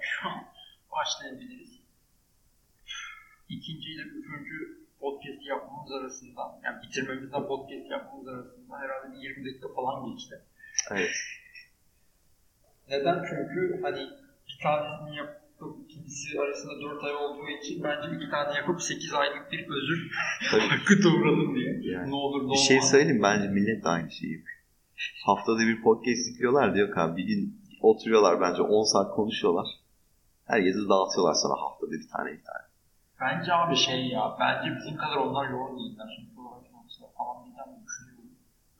şu an. Başlayabiliriz. İkinci ile üçüncü podcast yapmamız arasında, yani bitirmemizle podcast yapmamız arasında herhalde bir 20 dakika falan geçti. Evet. Neden? Çünkü hani bir tanesini yapıp ikincisi arasında 4 ay olduğu için bence iki tane yapıp 8 aylık bir özür hakkı doğuralım diye. Yani Ne olur ne Bir olmaz. şey söyleyeyim bence millet de aynı şeyi yapıyor. Haftada bir podcast yüklüyorlar diyor abi bir gün oturuyorlar bence 10 saat konuşuyorlar. Herkesi dağıtıyorlar sana haftada bir tane bir tane. Bence abi şey ya, bence bizim kadar onlar yoğun değiller. Şimdi olarak olsa falan bir tane düşünüyorum.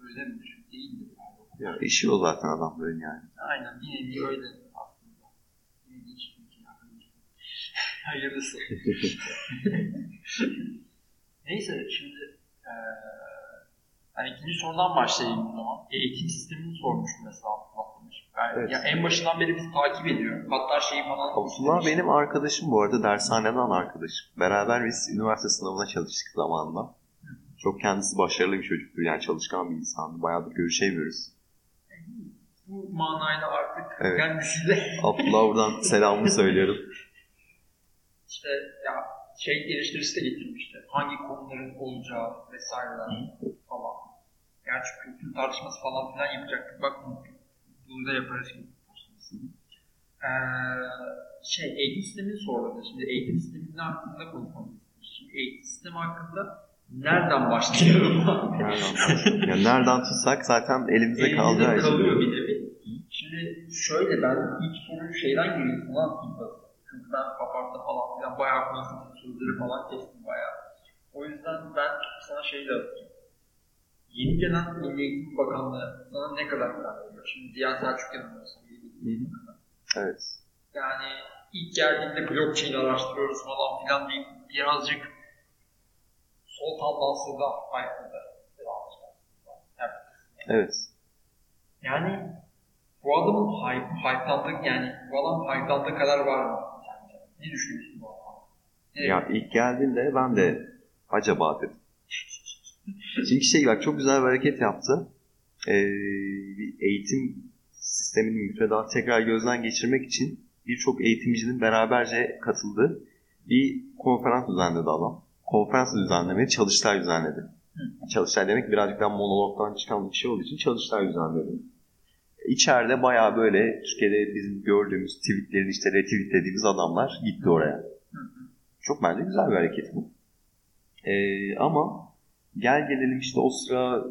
Öyle midir? Değildir yani. Ya işi o zaten adam böyle yani. Aynen bir nevi öyle aslında. Bir şey. Hayırlısı. Neyse şimdi eee hani ikinci sorudan başlayayım o zaman. E, eğitim sistemini sormuştum mesela Abdullah Ben, Evet. ya en başından beri bizi takip ediyor. Hatta şeyi falan Abdullah benim arkadaşım bu arada dershaneden arkadaşım. Beraber biz üniversite sınavına çalıştık zamanında. Çok kendisi başarılı bir çocuktur yani çalışkan bir insandı. Bayağıdır görüşemiyoruz. Bu manayla artık Evet. kendisiyle Abdullah buradan selamımı söylüyorum. işte ya şey eleştirisi de getirmişti. Hangi konuların olacağı vesaireler falan. Gerçi kültür tartışması falan filan yapacaktık. Bak unuttum. Bunu da yaparız şimdi. Ee, şey eğitim sistemini sordu. Şimdi eğitim sisteminin hakkında konuşmamız. Şimdi eğitim sistemi hakkında nereden başlayalım? Nereden, başlayalım? nereden tutsak zaten elimize kalacağı için. kalıyor bir nevi. Şimdi şöyle ben ilk soruyu şeyden gireyim falan Çünkü ben paparta falan filan bayağı konuştum. Sözleri falan kestim bayağı. O yüzden ben sana şey de. Yeni gelen Milli Eğitim Bakanlığı sana ne kadar güven veriyor? Şimdi Ziya Selçuk. Bakanı. Evet. Yani ilk geldiğinde blockchain araştırıyoruz falan filan deyip birazcık sol tandanslı da birazcık. Evet. Yani bu adamın hype, hype'landığı yani bu adam hype'landığı kadar var mı? sence? Ne düşünüyorsun bu adam? Ne- Ya ilk geldiğinde ben de acaba dedim. Çünkü şey bak çok güzel bir hareket yaptı. Ee, bir eğitim sisteminin müfredatı tekrar gözden geçirmek için birçok eğitimcinin beraberce katıldığı bir konferans düzenledi adam. Konferans düzenlemedi, çalıştay düzenledi. Çalıştay demek birazcık daha monologdan çıkan bir şey olduğu için çalıştay düzenledi. İçeride bayağı böyle Türkiye'de bizim gördüğümüz tweetlerin işte retweetlediğimiz adamlar gitti oraya. Çok bence güzel bir hareket bu. Ee, ama gel gelelim işte o sıra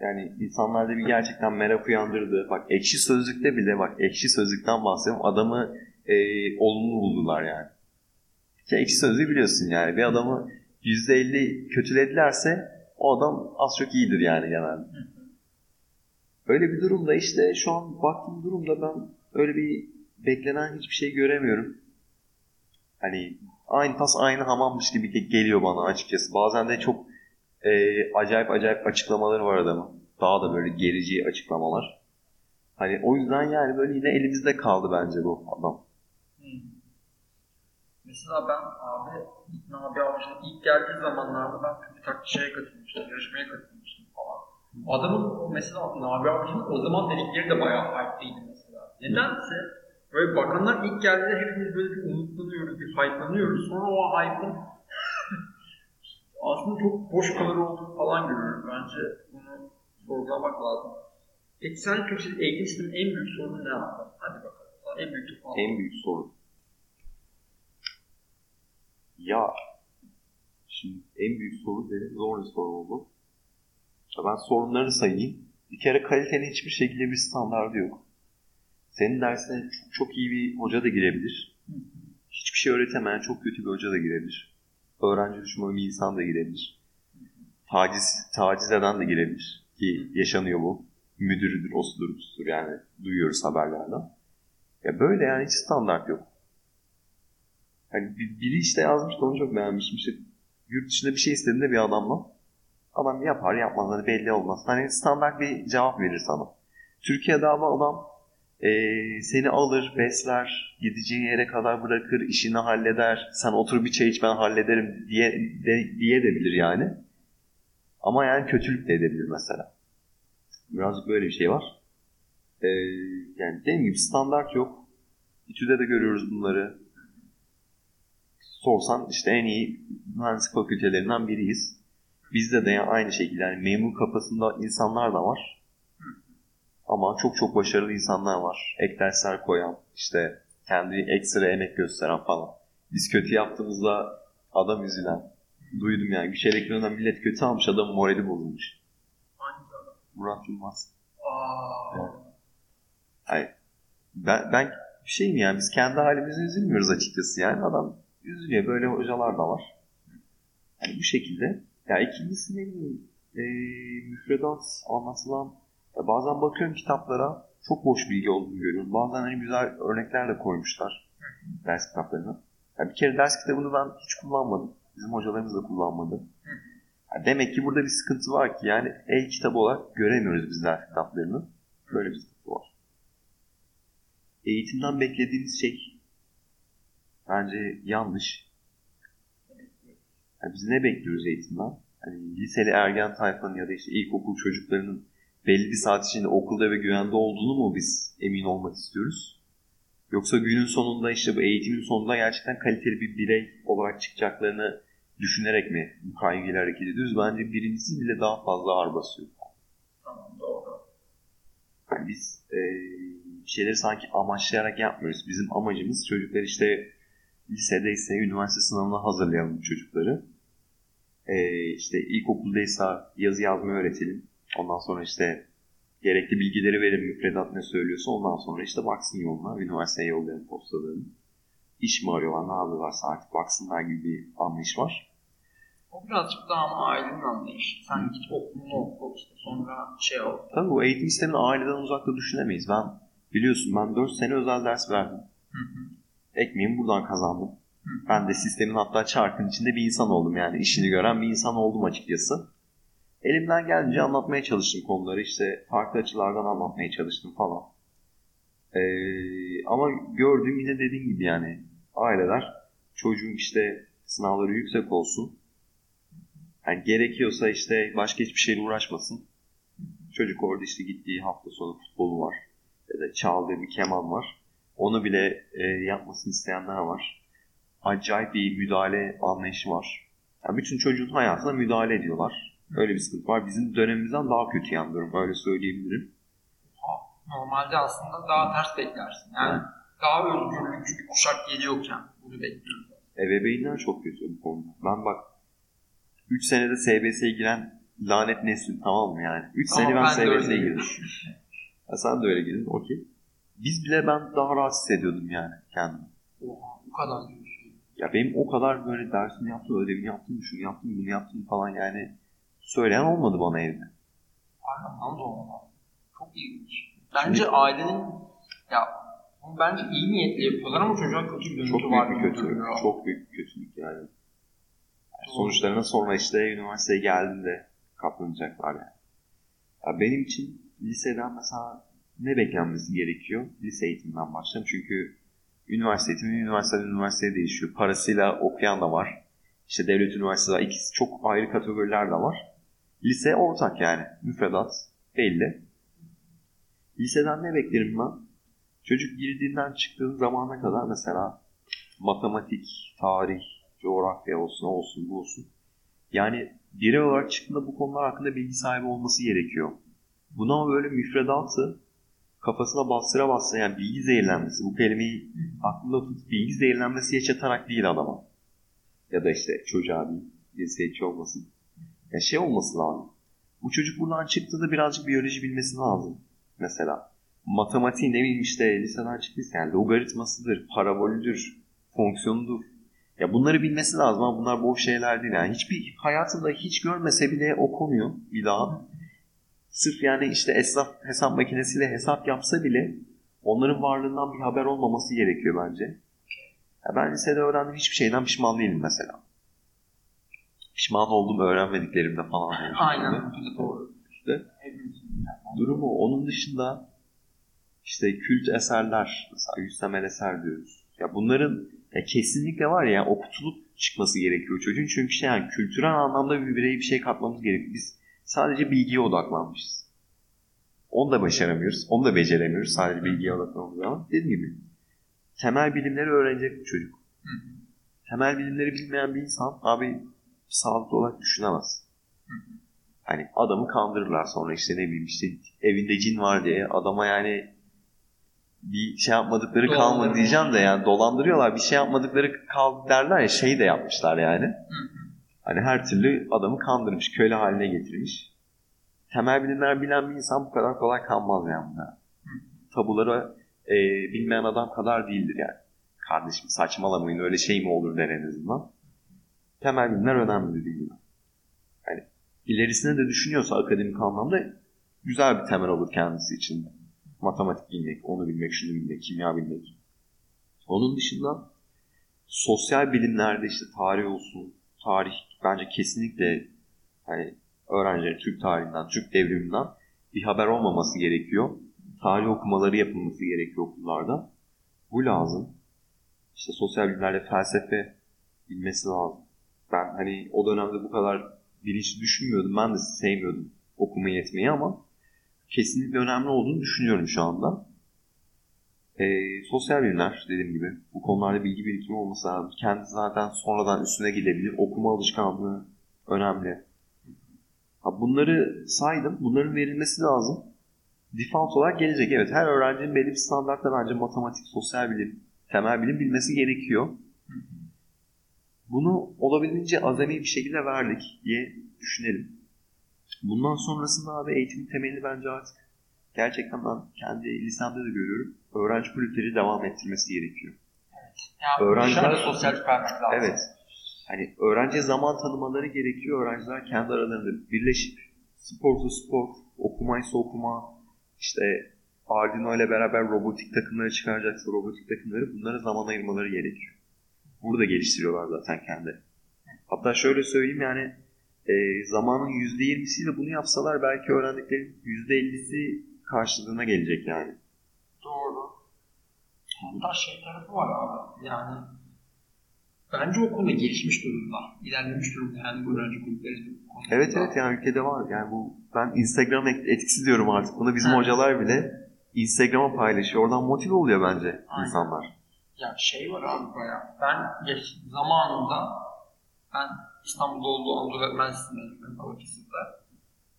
yani insanlarda bir gerçekten merak uyandırdı. Bak ekşi sözlükte bile bak ekşi sözlükten bahsediyorum. Adamı e, olumlu buldular yani. Ki ekşi sözlüğü biliyorsun yani. Bir adamı %50 kötüledilerse o adam az çok iyidir yani genelde. Öyle bir durumda işte şu an baktığım durumda ben öyle bir beklenen hiçbir şey göremiyorum. Hani aynı tas aynı hamammış gibi ge- geliyor bana açıkçası. Bazen de çok e, acayip acayip açıklamaları var adamın. Daha da böyle gerici açıklamalar. Hani o yüzden yani böyle yine elimizde kaldı bence bu adam. Hmm. Mesela ben abi Nabi Avcı'nın ilk geldiği zamanlarda ben bir şeye katılmıştım, yarışmaya katılmıştım falan. Adamın mesela Nabi Avcı'nın o zaman dedikleri de bayağı hype'lıydı mesela. Nedense böyle bakanlar ilk geldiğinde hepimiz böyle bir umutlanıyoruz, bir hype'lanıyoruz. Sonra o hype'ın aslında çok boş kalır olduğunu falan görüyoruz. Bence bunu sorgulamak lazım. Peki sen Türkçe eğitim sistemin en büyük sorunu ne abi? Hadi bakalım. En büyük tufan. En büyük sorun. Ya şimdi en büyük soru benim zor bir soru oldu. Ya ben sorunları sayayım. Bir kere kalitenin hiçbir şekilde bir standardı yok. Senin dersine çok, çok iyi bir hoca da girebilir. Hiçbir şey öğretemeyen çok kötü bir hoca da girebilir. Öğrenci düşmanı bir insan da girebilir. Taciz, taciz eden de girebilir. Ki yaşanıyor bu. Müdürüdür, osudur, busudur yani duyuyoruz haberlerden. Ya böyle yani hiç standart yok. Hani bir- biri işte yazmıştı onu çok beğenmiştim. İşte yurt dışında bir şey istediğinde bir adamla adam yapar yapmaz hani belli olmaz. Hani standart bir cevap verir sana. Türkiye'de ama adam eee, seni alır, besler, gideceğin yere kadar bırakır, işini halleder. Sen otur bir çay iç ben hallederim diye de, diye de bilir yani. Ama yani kötülük de edebilir mesela. Birazcık böyle bir şey var. Eee, yani dediğim gibi standart yok. İTÜ'de de görüyoruz bunları. Sorsan işte en iyi mühendislik fakültelerinden biriyiz. Bizde de yani aynı şekilde yani memur kafasında insanlar da var. Ama çok çok başarılı insanlar var. Ek dersler koyan, işte kendi ekstra emek gösteren falan. Biz kötü yaptığımızda adam üzülen. Duydum yani. Güç elektroninden millet kötü almış adamın morali bozulmuş. Hangi adam? Murat Yılmaz. Aa. Evet. Hayır. Ben, ben bir şeyim yani biz kendi halimize üzülmüyoruz açıkçası yani. Adam üzülüyor. Böyle hocalar da var. Yani bu şekilde. Ya ikincisi ne bileyim e, müfredat anlatılan bazen bakıyorum kitaplara çok boş bilgi olduğunu görüyorum. Bazen hani güzel örnekler de koymuşlar ders kitaplarına. Ya bir kere ders kitabını ben hiç kullanmadım. Bizim hocalarımız da kullanmadı. Ya demek ki burada bir sıkıntı var ki yani el kitabı olarak göremiyoruz biz ders kitaplarını. Böyle bir sıkıntı var. Eğitimden beklediğimiz şey bence yanlış. Yani biz ne bekliyoruz eğitimden? Hani liseli ergen tayfanın ya da işte ilkokul çocuklarının belli bir saat içinde okulda ve güvende olduğunu mu biz emin olmak istiyoruz? Yoksa günün sonunda işte bu eğitimin sonunda gerçekten kaliteli bir birey olarak çıkacaklarını düşünerek mi bu kaygıyla hareket ediyoruz? Bence birincisi bile daha fazla ağır basıyor. Tamam doğru. Yani biz e, şeyleri sanki amaçlayarak yapmıyoruz. Bizim amacımız çocuklar işte lisede ise üniversite sınavına hazırlayalım çocukları. E, işte ilkokuldaysa yazı yazmayı öğretelim. Ondan sonra işte gerekli bilgileri verin müfredat ne söylüyorsa ondan sonra işte baksın yoluna üniversiteye yollayan postalarını. İş mi arıyorlar ne yapıyorlarsa artık baksınlar gibi bir anlayış var. O birazcık daha ama ailenin anlayışı. Sen git okulunu oku işte sonra şey ol. Tabii bu eğitim sistemini aileden uzakta düşünemeyiz. Ben biliyorsun ben 4 sene özel ders verdim. Hı hı. Ekmeğimi buradan kazandım. Ben de sistemin hatta çarkın içinde bir insan oldum yani. işini gören bir insan oldum açıkçası. Elimden geldiğince anlatmaya çalıştım konuları. işte farklı açılardan anlatmaya çalıştım falan. Ee, ama gördüğüm yine dediğim gibi yani aileler çocuğun işte sınavları yüksek olsun. Yani gerekiyorsa işte başka hiçbir şeyle uğraşmasın. Çocuk orada işte gittiği hafta sonu futbolu var. Ya da çaldığı bir keman var. Onu bile e, yapmasını isteyenler var. Acayip bir müdahale anlayışı var. Yani bütün çocuğun hayatına müdahale ediyorlar. Öyle bir sıkıntı var. Bizim dönemimizden daha kötü yani durum. Öyle söyleyebilirim. Normalde aslında daha ters beklersin. Yani daha özgürlükçü bir kuşak geliyorken bunu bekliyoruz. Ebeveynler çok kötü bu konuda. Ben bak 3 senede SBS'ye giren lanet nesil tamam mı yani? 3 Ama sene ben, ben SBS'ye girdim. Ha, sen de öyle girdin okey. Biz bile ben daha rahat hissediyordum yani kendimi. Oha bu kadar diyorsun. Ya benim o kadar böyle dersini yaptım, ödevini yaptım, şunu yaptım, bunu yaptım falan yani söyleyen olmadı bana evde. Aynen da olmaz. Çok ilginç. Bence ailenin ya bence iyi niyetle yapıyorlar ama çocuğa kötü bir Çok dönüşü büyük var. bir gibi kötülük. duruyor. Çok büyük bir kötülük yani. Yani Sonuçlarına sonra işte üniversiteye geldiğinde katlanacaklar yani. Ya benim için liseden mesela ne beklenmesi gerekiyor? Lise eğitiminden başlayalım. Çünkü üniversite eğitimi üniversiteden üniversiteye değişiyor. Parasıyla okuyan da var. İşte devlet üniversiteleri ikisi çok ayrı kategoriler de var. Lise ortak yani. Müfredat belli. Liseden ne beklerim ben? Çocuk girdiğinden çıktığı zamana kadar mesela matematik, tarih, coğrafya olsun, olsun, bu olsun. Yani birey olarak çıktığında bu konular hakkında bilgi sahibi olması gerekiyor. Buna böyle müfredatı kafasına bastıra bastıra yani bilgi zehirlenmesi bu kelimeyi aklında tutup bilgi zehirlenmesi yaşatarak değil adama. Ya da işte çocuğa değil, cinsiyetçi olmasın. Ya şey olması lazım. Bu çocuk buradan çıktığında birazcık biyoloji bilmesi lazım. Mesela matematiğin ne bileyim işte liseden çıktıysa yani logaritmasıdır, parabolüdür, fonksiyonudur. Ya bunları bilmesi lazım ama bunlar boş şeyler değil. Yani hiçbir hayatında hiç görmese bile o konuyu bir daha sırf yani işte hesap, hesap makinesiyle hesap yapsa bile onların varlığından bir haber olmaması gerekiyor bence. Ya ben lisede öğrendiğim hiçbir şeyden pişman değilim mesela. Pişman oldum öğrenmediklerimde falan. Aynen. Da doğru. İşte durumu onun dışında işte kült eserler mesela yüz temel eser diyoruz. Ya bunların ya kesinlikle var ya okutulup çıkması gerekiyor çocuğun. Çünkü işte yani kültürel anlamda bir bireye bir şey katmamız gerekiyor. Biz sadece bilgiye odaklanmışız. Onu da başaramıyoruz. Onu da beceremiyoruz sadece bilgiye odaklanmamız ama dediğim gibi temel bilimleri öğrenecek bir çocuk. Temel bilimleri bilmeyen bir insan abi sağlıklı olarak düşünemez. Hı. Hani adamı kandırırlar sonra işte ne bileyim işte evinde cin var diye adama yani bir şey yapmadıkları kalmadı diyeceğim de yani dolandırıyorlar bir şey yapmadıkları kaldı derler ya şey de yapmışlar yani. Hı. Hani her türlü adamı kandırmış, köle haline getirmiş. Temel bilimler bilen bir insan bu kadar kolay kanmaz yani. buna. Tabuları e, bilmeyen adam kadar değildir yani. Kardeşim saçmalamayın öyle şey mi olur der en azından. Temel bilimler önemli değil mi? Yani ilerisine de düşünüyorsa akademik anlamda güzel bir temel olur kendisi için. Matematik bilmek, onu bilmek, şunu bilmek, kimya bilmek. Onun dışında sosyal bilimlerde işte tarih olsun, tarih bence kesinlikle hani öğrencilerin Türk tarihinden, Türk devriminden bir haber olmaması gerekiyor. Tarih okumaları yapılması gerekiyor okullarda. Bu lazım. İşte sosyal bilimlerde felsefe bilmesi lazım. Ben hani o dönemde bu kadar bilinçli düşünmüyordum. Ben de sevmiyordum okumayı etmeyi ama kesinlikle önemli olduğunu düşünüyorum şu anda. Ee, sosyal bilimler dediğim gibi bu konularda bilgi birikimi olması lazım. Kendi zaten sonradan üstüne gidebilir. Okuma alışkanlığı önemli. Ha, bunları saydım. Bunların verilmesi lazım. Default olarak gelecek. Evet her öğrencinin belli bir standartta bence matematik, sosyal bilim, temel bilim bilmesi gerekiyor. Bunu olabildiğince azami bir şekilde verdik diye düşünelim. Bundan sonrasında abi eğitimin temelini bence artık gerçekten ben kendi lisemde de görüyorum. Öğrenci kulüpleri devam ettirmesi gerekiyor. Yani Öğrenciler- Öğrenciler... sosyal vermek lazım. Evet. Hani öğrenciye zaman tanımaları gerekiyor. Öğrenciler kendi aralarında birleşip sporsa spor, okumaysa okuma, işte Arduino ile beraber robotik takımları çıkaracaksa robotik takımları bunlara zaman ayırmaları gerekiyor. Burada geliştiriyorlar zaten kendi. Hatta şöyle söyleyeyim yani e, zamanın %20'siyle bunu yapsalar belki öğrendiklerin %50'si karşılığına gelecek yani. Doğru. Hatta şey tarafı var abi. Yani bence o konuda gelişmiş durumda. ilerlemiş durumda yani bu öğrenci kulüpleri. Evet evet yani ülkede var. Yani bu ben Instagram et- etkisi diyorum artık. Bunu bizim Evet. hocalar bile Instagram'a paylaşıyor. Oradan motive oluyor bence Aynen. insanlar. Ya şey var abi bayağı. Ben geç, zamanında ben İstanbul'da olduğu Anadolu Öğretmen Lisesi'ndeydim Balıkesir'de.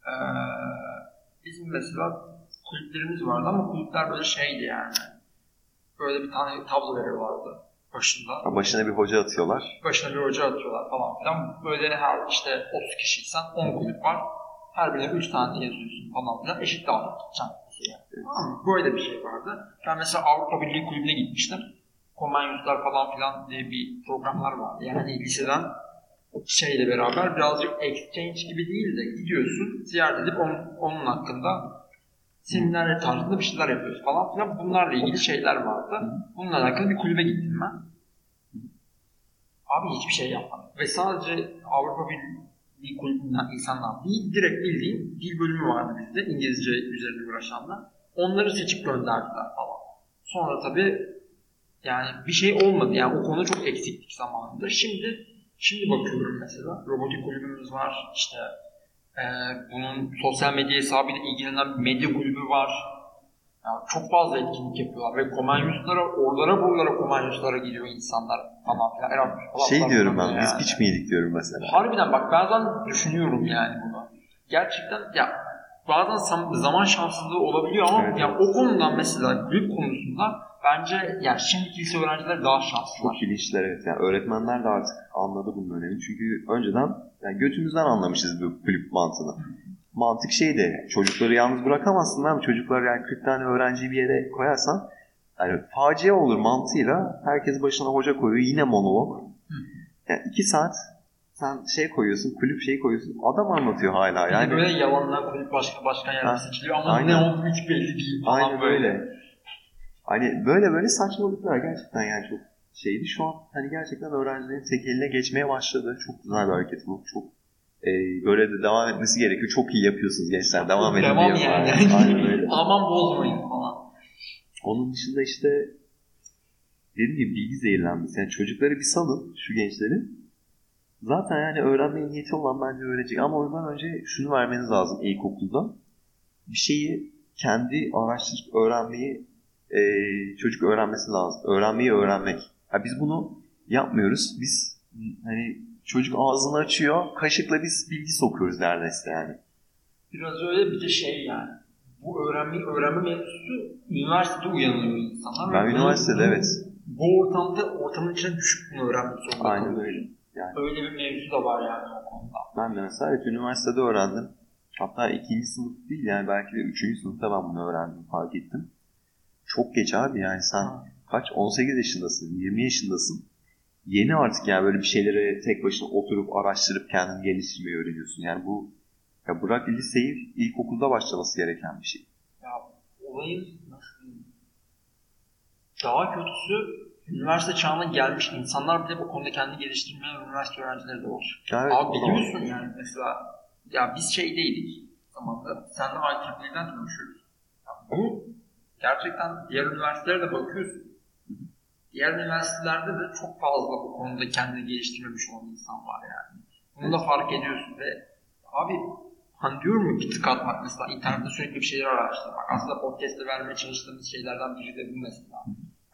Ee, bizim mesela kulüplerimiz vardı ama kulüpler böyle şeydi yani. Böyle bir tane tablo veriyorlardı başında. Başına bir hoca atıyorlar. Başına bir hoca atıyorlar falan filan. Böyle her işte 30 kişiysen 10 kulüp var. Her birine 3 tane yazıyorsun falan filan. Eşit gideceksin. mesela. Tamam mı? Böyle bir şey vardı. Ben mesela Avrupa Birliği Kulübü'ne gitmiştim. Komanyuslar falan filan diye bir programlar vardı. Yani liseden şeyle beraber birazcık exchange gibi değil de gidiyorsun ziyaret edip onun, onun hakkında seminer tarzında bir şeyler yapıyoruz falan filan. Bunlarla ilgili şeyler vardı. Bununla alakalı bir kulübe gittim ben. Abi hiçbir şey yapmadım. Ve sadece Avrupa Birliği kulübünden insanlar değil, direkt bildiğin dil bölümü vardı bizde. İngilizce üzerine uğraşanlar. Onları seçip gönderdiler falan. Sonra tabii yani bir şey olmadı. Yani o konu çok eksiktik zamanında. Şimdi şimdi bakıyorum mesela. Robotik kulübümüz var. İşte eee, bunun sosyal medya hesabıyla ilgilenen bir medya kulübü var. Yani çok fazla etkinlik yapıyorlar ve komanyuslara, oralara buralara komanyuslara gidiyor insanlar falan filan. Erasmus falan Şey falan diyorum ben, biz yani. piç miydik diyorum mesela. Harbiden bak bazen düşünüyorum yani bunu. Gerçekten ya bazen zaman şanssızlığı olabiliyor ama Evet. ya o konudan mesela kulüp konusunda bence ya şimdiki lise öğrencileri daha şanslılar. Çok bilinçliler evet. Yani öğretmenler de artık anladı bunun önemini. Çünkü önceden yani götümüzden anlamışız bu kulüp mantığını. Mantık şeydi. Çocukları yalnız bırakamazsın abi. Çocuklar yani 40 tane öğrenciyi bir yere koyarsan yani facia olur mantığıyla herkes başına hoca koyuyor. Yine monolog. Yani iki saat sen şey koyuyorsun, kulüp şey koyuyorsun. Adam anlatıyor hala. Yani Yani böyle yalanlar kulüp başkan Ha, yardımcısı seçiliyor ama aynen. ne olduğu hiç belli değil Aynen böyle. Hani böyle böyle saçmalıklar gerçekten yani çok şeydi. Şu an hani gerçekten öğrencilerin tek eline geçmeye başladı. Çok güzel bir hareket bu. Çok e, böyle de devam etmesi gerekiyor. Çok iyi yapıyorsunuz gençler. Devam edin Devam diye. yani. Öyle. Aman bozmayın falan. Onun dışında işte dediğim gibi bilgi zehirlenmesi. Yani çocukları bir salın şu gençleri. Zaten yani öğrenmeye niyeti olan bence öğrenecek. Ama ondan önce şunu vermeniz lazım ilkokulda. Bir şeyi kendi araştırıp öğrenmeyi e, çocuk öğrenmesi lazım. Öğrenmeyi öğrenmek. Ha, biz bunu yapmıyoruz. Biz hani çocuk ağzını açıyor, kaşıkla biz bilgi sokuyoruz neredeyse yani. Biraz öyle bir de şey yani. Bu öğrenme, öğrenme mevzusu üniversitede uyanıyor insanlar. Ben Ve üniversitede evet. Bu ortamda ortamın içine düşüp bunu öğrenmek zorunda Aynen kalıyor. öyle. Yani Öyle bir mevzu da var yani o konuda. ben de mesela evet, üniversitede öğrendim. Hatta ikinci sınıf değil yani belki de üçüncü sınıfta ben bunu öğrendim fark ettim. Çok geç abi yani sen Ha. kaç 18 yaşındasın 20 yaşındasın. Yeni artık yani böyle bir şeylere tek başına oturup araştırıp kendini geliştirmeyi öğreniyorsun. Yani bu ya bırak liseyi ilkokulda başlaması gereken bir şey. Ya olayın nasıl? Daha kötüsü üniversite çağına gelmiş insanlar bile bu konuda kendini geliştirmeyen üniversite öğrencileri de. Ya evet, Abi da var. biliyorsun yani mesela ya biz şeydeydik zamanda senle IEEE'den tanışıyoruz. Ya bu gerçekten diğer üniversitelere de bakıyorsun. Diğer üniversitelerde de çok fazla bu konuda kendini geliştirmemiş olan insan var yani. Bunu da fark ediyorsun ve abi hani diyorum ya bir tık atmak mesela internette sürekli bir şeyler araştırmak. Aslında podcast'te vermeye çalıştığımız şeylerden biri de bu mesela.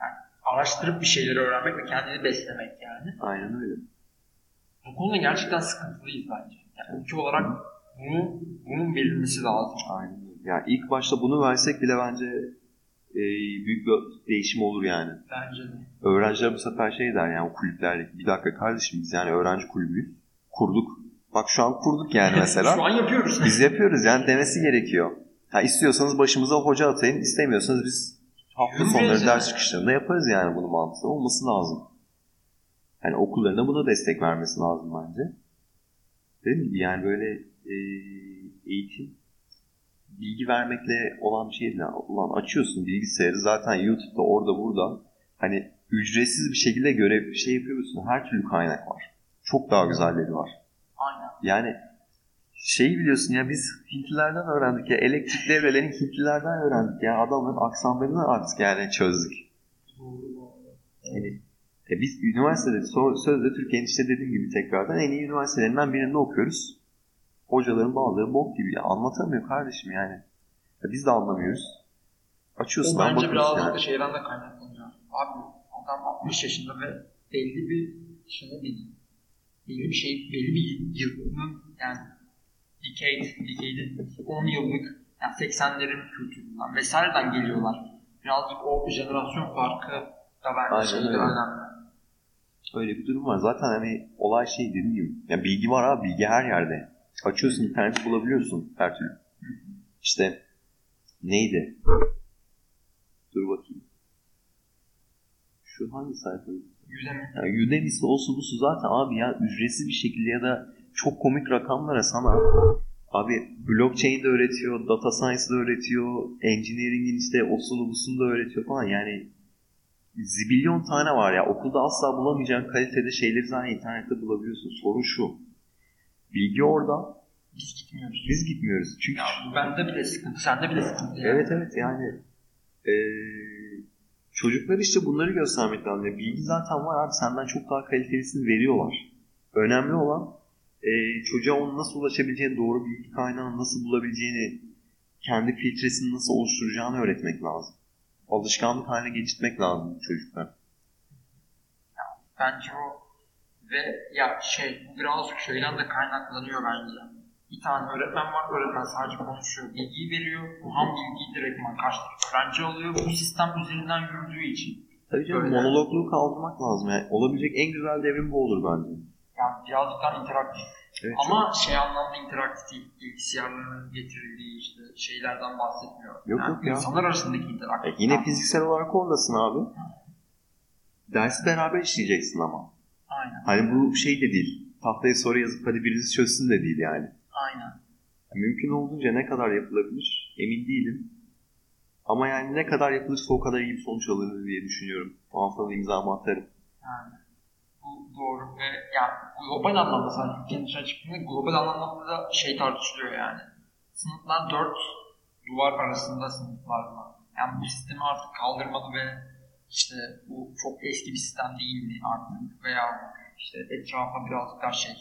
Yani araştırıp bir şeyleri öğrenmek ve kendini beslemek yani. Aynen öyle. Bu konuda gerçekten sıkıntılıyız bence. Yani ülke olarak bunu, bunun verilmesi lazım. Aynen öyle. Yani ilk başta bunu versek bile bence e, büyük bir değişim olur yani. Bence de. Öğrenciler bu sefer şey der yani o kulüplerdeki bir dakika kardeşim biz yani öğrenci kulübüyüz. Kurduk. Bak şu an kurduk yani mesela. Şu an yapıyoruz. Biz yapıyoruz yani demesi gerekiyor. Ha istiyorsanız başımıza hoca atayın, istemiyorsanız biz hafta sonları ders çıkışlarında yaparız yani bunu mantığı olması lazım. Yani okullarına buna destek vermesi lazım bence. Değil mi? Yani böyle e, eğitim bilgi vermekle olan bir şey değil. Ulan açıyorsun bilgisayarı zaten YouTube'da orada burada hani ücretsiz bir şekilde görev şey yapıyorsun. Her türlü kaynak var. Çok daha güzelleri var. Aynen. Yani şeyi biliyorsun ya biz Hintlilerden öğrendik ya elektrik devrelerini Hintlilerden öğrendik ya adamların aksanlarını artık yani çözdük. Yani, e biz üniversitede sözde Türkiye'nin işte dediğim gibi tekrardan en iyi üniversitelerinden birinde okuyoruz. Hocaların bazıları bok gibi ya anlatamıyor kardeşim yani. Ya biz de anlamıyoruz. Açıyorsun O bence birazcık yani. da şeyden de kaynaklanıyor. Abi adam 60 yaşında ve belli bir ne bileyim belli bir şey belli bir yılın yani decade, decade 10 yıllık yani 80'lerin kültüründen vesaireden geliyorlar. Birazcık o jenerasyon farkı da bence şeyde öyle. önemli. Öyle bir durum var. Zaten hani olay şey dediğim gibi. Ya bilgi var abi. Bilgi her yerde. Açıyorsun interneti bulabiliyorsun her türlü. İşte neydi? Dur bakayım. Şu hangi sayfa? Yüzemi. Yani Udemy'si olsun busu zaten abi ya ücretsiz bir şekilde ya da çok komik rakamlara sana abi blockchain de öğretiyor, data science de öğretiyor, engineering'in işte osunu busunu da öğretiyor falan yani zibilyon tane var ya okulda asla bulamayacağın kalitede şeyleri zaten internette bulabiliyorsun. Sorun şu. Bilgi orada. Biz gitmiyoruz. Biz gitmiyoruz. Çünkü Ya bende bile sıkıntı, sende bile sıkıntı. yani. Evet evet yani eee çocuklar işte bunları göstermek lazım. Bilgi zaten var abi senden çok daha kalitelisini veriyorlar. Önemli olan eee çocuğa onu nasıl ulaşabileceğini, doğru bilgi kaynağını nasıl bulabileceğini, kendi filtresini nasıl oluşturacağını öğretmek lazım. Alışkanlık haline getirtmek lazım çocuklar. Bence o ve ya şey birazcık şeyden de kaynaklanıyor bence. Bir tane öğretmen var, öğretmen sadece konuşuyor, bilgiyi veriyor. Bu ham bilgiyi direktman karşı öğrenci alıyor. Bu sistem üzerinden yürüdüğü için. Tabii canım Öyle. monologluğu kaldırmak lazım. Yani olabilecek en güzel devrim bu olur bence. Yani birazcık daha interaktif. Evet, Ama şey anlamda interaktif değil. Bilgisayarların getirildiği işte şeylerden bahsetmiyor. Yok, yani yok ya. İnsanlar arasındaki E, interaktif. yine fiziksel olarak oradasın abi. Dersi beraber işleyeceksin ama. Aynen. Hani bu şey de değil. Tahtaya soru yazıp hadi birisi çözsün de değil yani. Aynen. Mümkün olduğunca ne kadar yapılabilir emin değilim. Ama yani ne kadar yapılırsa o kadar iyi bir sonuç alınır diye düşünüyorum. O haftanın imzamı atarım. Yani bu doğru ve yani global anlamda sadece Türkiye'nin dışına çıktığında global anlamda da şey tartışılıyor yani. Sınıflar dört duvar arasında sınıflar mı? Yani bu sistemi artık kaldırmalı ve işte bu çok eski bir sistem değil mi artık veya işte etrafa birazcık daha şey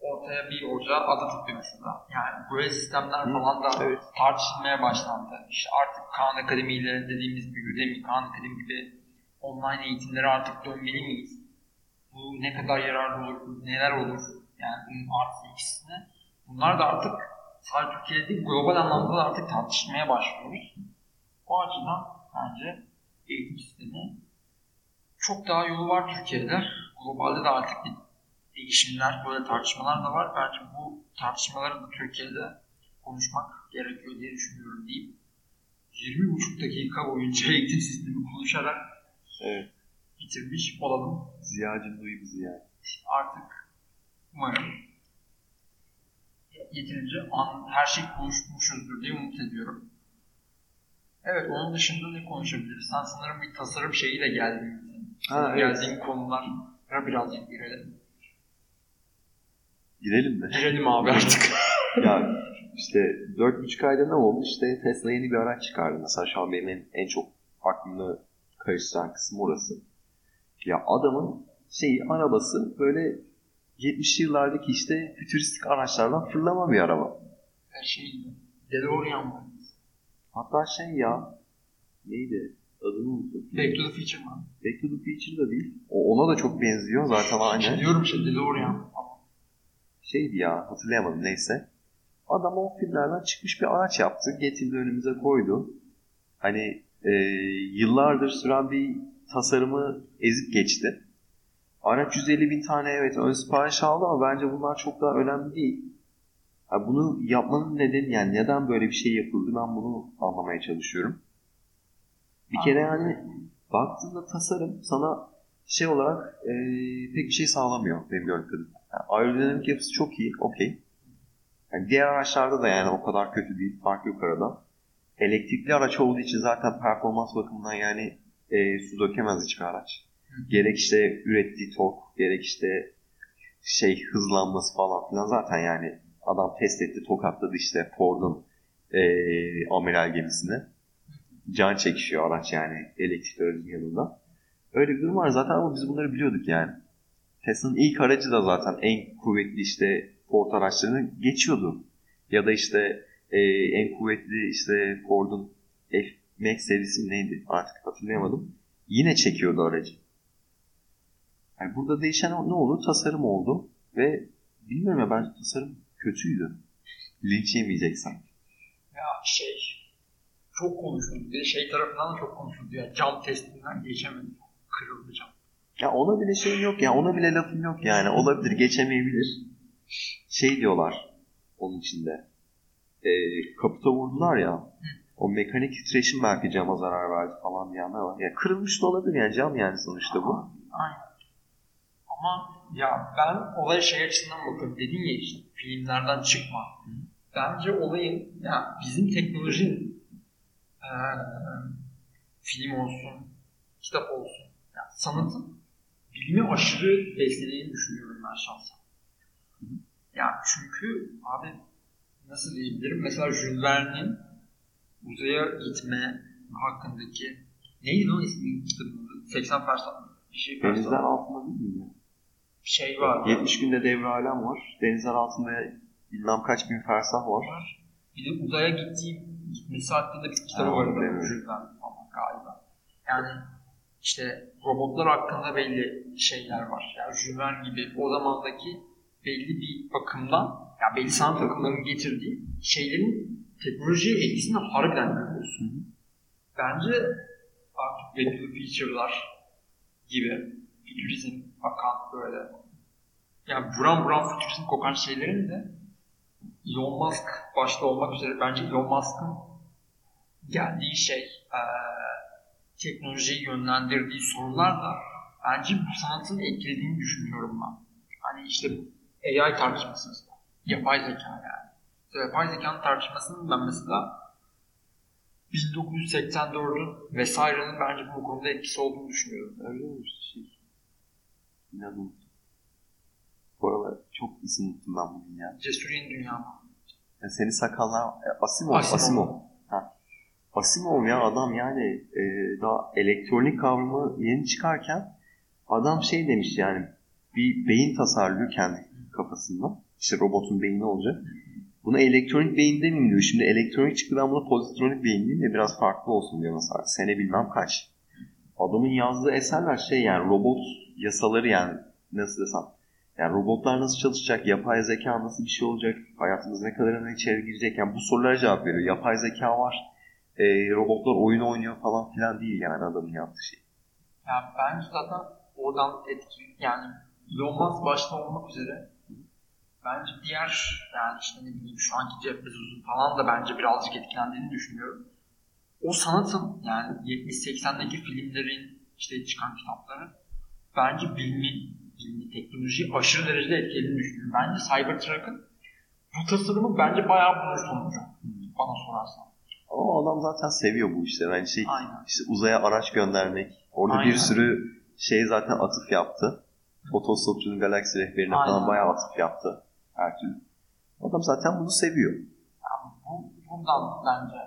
ortaya bir hoca adatıp mesela. Yani böyle sistemler Hı, falan da evet. tartışılmaya başlandı. İşte artık Khan Akademi ile dediğimiz gibi Udemy, Khan Akademi gibi online eğitimlere artık dönmeli miyiz? Bu ne kadar yararlı olur, neler olur? Yani bunun artı ikisine. Bunlar da artık sadece Türkiye'de değil, global anlamda da artık tartışmaya başlıyoruz. O açıdan bence eğitim sistemi çok daha yolu var Türkiye'de. Globalde de artık bir değişimler, böyle tartışmalar da var. Bence bu tartışmaları da Türkiye'de konuşmak gerekiyor diye düşünüyorum deyip 20,5 dakika boyunca eğitim sistemi konuşarak Evet. bitirmiş olalım. Ziyacım duy bizi yani. Artık umarım yeterince an, her şey konuşmuşuzdur diye umut ediyorum. Evet, onun dışında ne konuşabiliriz? Sen sanırım bir tasarım şeyiyle geldin. Ha, evet. Geldiğin konulara birazcık girelim. Girelim mi? Girelim abi artık. ya işte 4,5 ayda ne oldu? İşte Tesla yeni bir araç çıkardı. Mesela şu an benim en, en çok aklımı karıştıran kısım orası. Ya adamın şey arabası böyle 70'li yıllardaki işte fütüristik araçlardan fırlama bir araba. Her şey. DeLorean mı? Hatta şey ya neydi? Adını unuttum. Back to the Future mı? Back to the Future da değil. O, ona da çok benziyor zaten aynı. Diyorum işte DeLorean. Şeydi ya hatırlayamadım neyse. Adam o filmlerden çıkmış bir araç yaptı. Getirdi önümüze koydu. Hani e, yıllardır süren bir tasarımı ezip geçti. Araç 150 bin tane evet ön sipariş aldı ama bence bunlar çok daha önemli değil. Yani bunu yapmanın nedeni yani neden böyle bir şey yapıldı ben bunu anlamaya çalışıyorum. Bir kere yani baktığında tasarım sana şey olarak e, pek bir şey sağlamıyor benim gördüğüm kadarıyla. Yani aerodinamik yapısı çok iyi, okey. Yani diğer araçlarda da yani o kadar kötü değil, fark yok arada. Elektrikli araç olduğu için zaten performans bakımından yani e, su dökemez hiçbir araç. Gerek işte ürettiği tork, gerek işte şey hızlanması falan filan zaten yani adam test etti, tokatladı işte Ford'un e, amiral gemisini. Can çekişiyor araç yani elektrikli aracın yanında. Öyle bir durum var zaten ama biz bunları biliyorduk yani. Tesla'nın ilk aracı da zaten en kuvvetli işte Ford araçlarını geçiyordu. Ya da işte e, en kuvvetli işte Ford'un F-Max serisi neydi artık hatırlayamadım. Yine çekiyordu aracı. Yani burada değişen ne oldu? Tasarım oldu. Ve bilmiyorum ya bence tasarım kötüydü. Linç yemeyeceksen. Ya şey çok konuşuldu. Bir şey tarafından da çok konuşuldu. Ya cam testinden geçemedim. Kırıldı cam. Ya ona bile şey yok ya. Ona bile lafım yok yani. Olabilir. Geçemeyebilir. Şey diyorlar onun içinde. E, kaputa vurdular ya. O mekanik titreşim belki cama zarar verdi falan diyenler var. Ya kırılmış da olabilir yani cam yani sonuçta bu. Aynen. Ama ya ben olaya şey açısından bakıyorum. Dedin ya işte filmlerden çıkma. Bence olayın ya bizim teknolojinin e, film olsun, kitap olsun, ya sanatın bilimi aşırı beslediğini düşünüyorum ben şahsen. Ya çünkü abi nasıl diyebilirim? Mesela Jules Verne'in uzaya gitme hakkındaki neydi lan ismi kitabının? 80 fersah bir şey fersah. Denizler altında değil mi? Şey var. 70 günde devre alem var. Denizler altında bilmem kaç bin fersah var. var. Bir de uzaya gittiği gitmesi hakkında bir kitabı var. falan galiba. Yani işte robotlar hakkında belli şeyler var. Yani Verne gibi o zamandaki belli bir bakımdan ya belli sanat akımlarının getirdiği şeylerin teknolojiye etkisini harbiden görüyorsun. Bence artık Back to the Future'lar gibi fütürizm akan böyle yani buram buram fütürizm kokan şeylerin de Elon Musk başta olmak üzere bence Elon Musk'ın geldiği şey eee teknolojiyi yönlendirdiği sorular da bence bu sanatın etkilediğini düşünüyorum ben. Hani işte AI tartışması mesela. Yapay zeka yani. İşte yapay zekanın tartışmasının ben mesela 1984'ün vesairenin bence bu konuda etkisi olduğunu düşünüyorum. Öyle mi? Şey. İnanın unuttum. Bu aralar çok isim unuttum ben bugün ya. Cesur Yeni Dünya mı? ya seni sakallar... Asimov. Asimov. Asimov. Ha. Asimov ya adam yani e, daha elektronik kavramı yeni çıkarken adam şey demiş yani bir beyin tasarlıyor kendi kafasında. İşte robotun beyni olacak. Buna elektronik beyin demeyeyim diyor. Şimdi elektronik çıktı ben buna pozitronik beyin diyeyim de biraz farklı olsun diyor mesela. Sene bilmem kaç. Adamın yazdığı eserler şey yani robot yasaları yani nasıl desem. Yani robotlar nasıl çalışacak, yapay zeka nasıl bir şey olacak, hayatımız ne kadarına içeri girecek. Yani bu sorulara cevap veriyor. Yapay zeka var, e, robotlar oyun oynuyor falan filan değil yani adamın yaptığı şey. Ya bence zaten oradan etki yani Elon Musk başta olmak üzere bence diğer yani işte ne bileyim şu anki Jeff Bezos'un falan da bence birazcık etkilendiğini düşünüyorum. O sanatın yani 70-80'deki filmlerin işte çıkan kitapları bence bilimi, bilimi, teknolojiyi aşırı derecede etkilediğini düşünüyorum. Bence Cybertruck'ın bu tasarımı bence bayağı bunun sonucu. Bana sorarsan. Ama o adam zaten seviyor bu işte. Bence şey, Aynen. işte uzaya araç göndermek. Orada Aynen. bir sürü şey zaten atıf yaptı. Otostopçunun galaksi rehberine Aynen. falan bayağı atıf yaptı. Her türlü. Adam zaten bunu seviyor. Yani bu, buradan bence